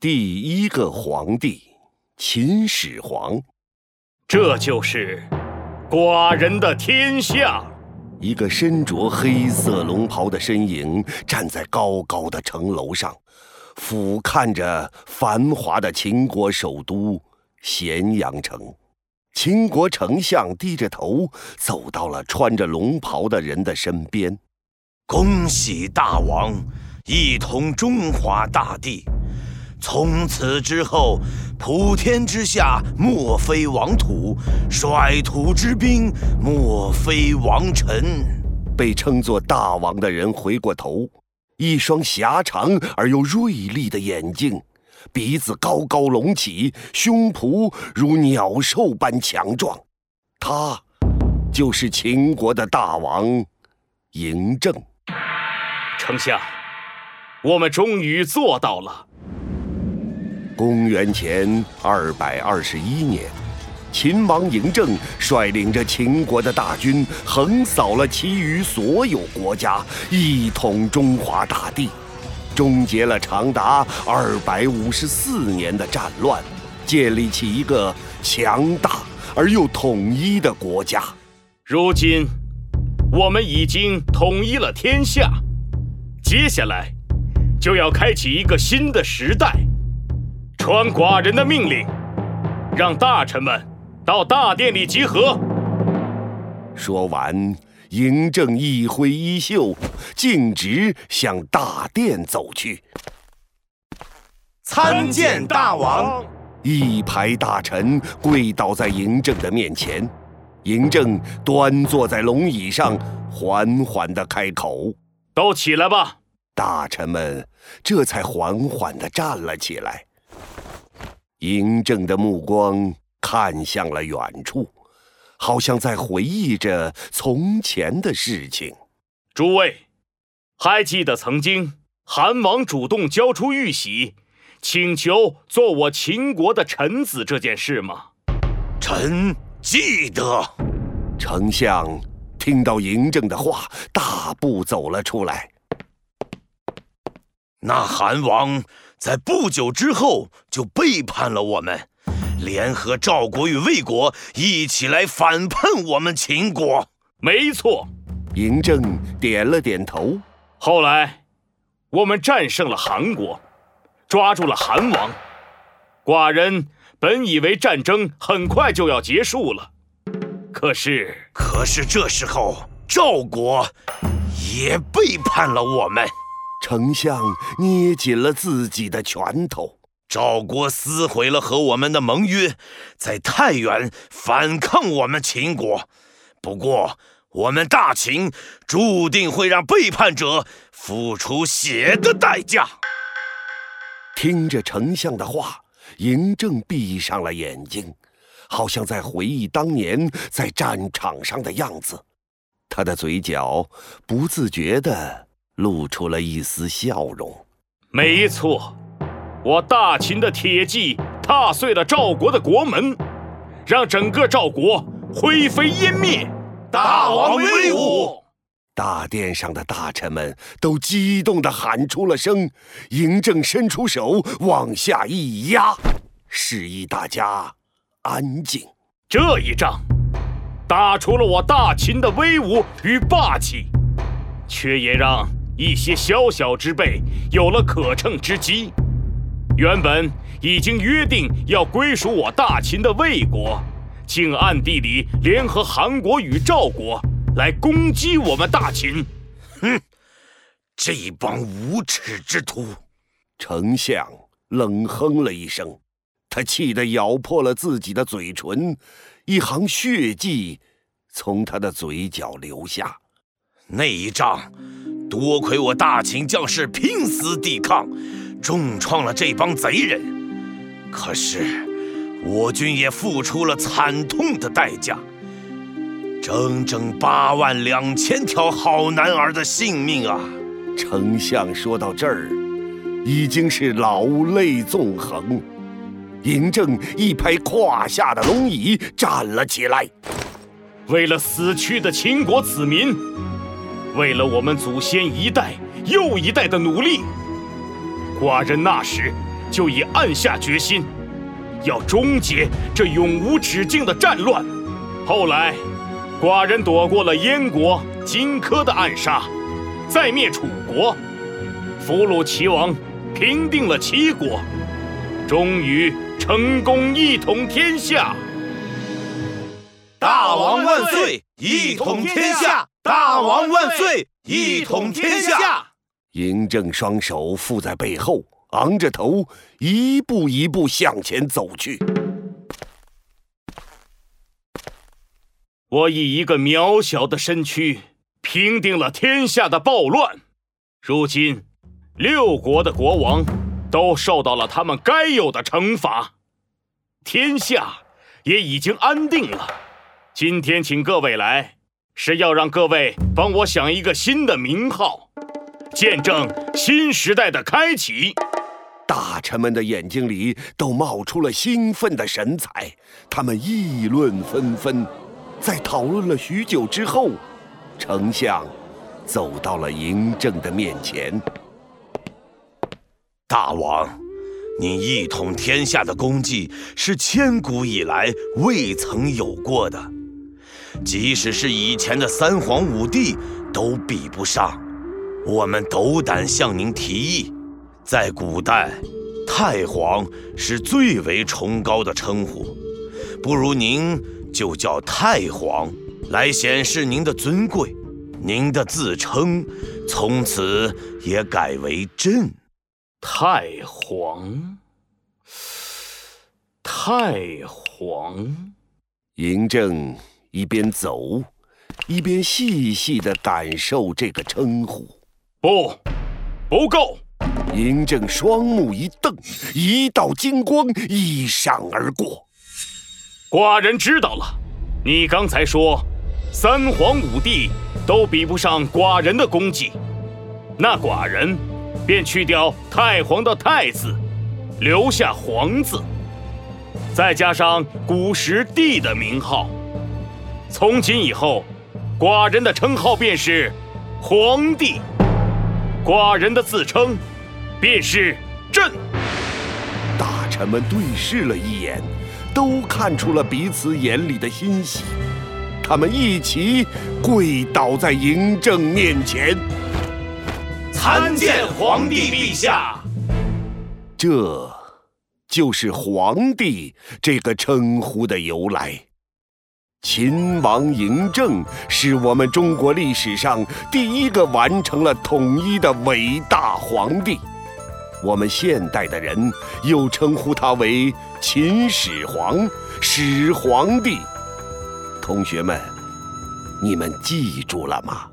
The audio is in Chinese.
第一个皇帝秦始皇，这就是寡人的天下。一个身着黑色龙袍的身影站在高高的城楼上，俯瞰着繁华的秦国首都咸阳城。秦国丞相低着头走到了穿着龙袍的人的身边，恭喜大王一统中华大地。从此之后，普天之下莫非王土，率土之滨莫非王臣。被称作大王的人回过头，一双狭长而又锐利的眼睛。鼻子高高隆起，胸脯如鸟兽般强壮，他就是秦国的大王嬴政。丞相，我们终于做到了。公元前二百二十一年，秦王嬴政率领着秦国的大军，横扫了其余所有国家，一统中华大地。终结了长达二百五十四年的战乱，建立起一个强大而又统一的国家。如今，我们已经统一了天下，接下来就要开启一个新的时代。传寡人的命令，让大臣们到大殿里集合。说完。嬴政一挥衣袖，径直向大殿走去。参见大王！一排大臣跪倒在嬴政的面前。嬴政端坐在龙椅上，缓缓地开口：“都起来吧。”大臣们这才缓缓地站了起来。嬴政的目光看向了远处。好像在回忆着从前的事情。诸位，还记得曾经韩王主动交出玉玺，请求做我秦国的臣子这件事吗？臣记得。丞相听到嬴政的话，大步走了出来。那韩王在不久之后就背叛了我们。联合赵国与魏国一起来反叛我们秦国。没错，嬴政点了点头。后来，我们战胜了韩国，抓住了韩王。寡人本以为战争很快就要结束了，可是，可是这时候赵国也背叛了我们。丞相捏紧了自己的拳头。赵国撕毁了和我们的盟约，在太原反抗我们秦国。不过，我们大秦注定会让背叛者付出血的代价。听着丞相的话，嬴政闭上了眼睛，好像在回忆当年在战场上的样子。他的嘴角不自觉地露出了一丝笑容。没错。我大秦的铁骑踏碎了赵国的国门，让整个赵国灰飞烟灭。大王威武！大殿上的大臣们都激动地喊出了声。嬴政伸出手往下一压，示意大家安静。这一仗打出了我大秦的威武与霸气，却也让一些小小之辈有了可乘之机。原本已经约定要归属我大秦的魏国，竟暗地里联合韩国与赵国来攻击我们大秦。哼，这帮无耻之徒！丞相冷哼了一声，他气得咬破了自己的嘴唇，一行血迹从他的嘴角流下。那一仗，多亏我大秦将士拼死抵抗。重创了这帮贼人，可是我军也付出了惨痛的代价，整整八万两千条好男儿的性命啊！丞相说到这儿，已经是老泪纵横。嬴政一拍胯下的龙椅，站了起来。为了死去的秦国子民，为了我们祖先一代又一代的努力。寡人那时就已暗下决心，要终结这永无止境的战乱。后来，寡人躲过了燕国荆轲的暗杀，再灭楚国，俘虏齐王，平定了齐国，终于成功一统天下。大王万岁！一统天下！大王万岁！一统天下！嬴政双手负在背后，昂着头，一步一步向前走去。我以一个渺小的身躯，平定了天下的暴乱。如今，六国的国王都受到了他们该有的惩罚，天下也已经安定了。今天请各位来，是要让各位帮我想一个新的名号，见证新时代的开启。大臣们的眼睛里都冒出了兴奋的神采，他们议论纷纷。在讨论了许久之后，丞相走到了嬴政的面前。大王，您一统天下的功绩是千古以来未曾有过的。即使是以前的三皇五帝都比不上，我们斗胆向您提议，在古代，太皇是最为崇高的称呼，不如您就叫太皇，来显示您的尊贵。您的自称从此也改为朕。太皇，太皇，嬴政。一边走，一边细细的感受这个称呼。不，不够！嬴政双目一瞪，一道金光一闪而过。寡人知道了，你刚才说三皇五帝都比不上寡人的功绩，那寡人便去掉太皇的太字，留下皇字，再加上古时帝的名号。从今以后，寡人的称号便是皇帝，寡人的自称便是朕。大臣们对视了一眼，都看出了彼此眼里的欣喜，他们一齐跪倒在嬴政面前，参见皇帝陛下。这，就是皇帝这个称呼的由来。秦王嬴政是我们中国历史上第一个完成了统一的伟大皇帝，我们现代的人又称呼他为秦始皇、始皇帝。同学们，你们记住了吗？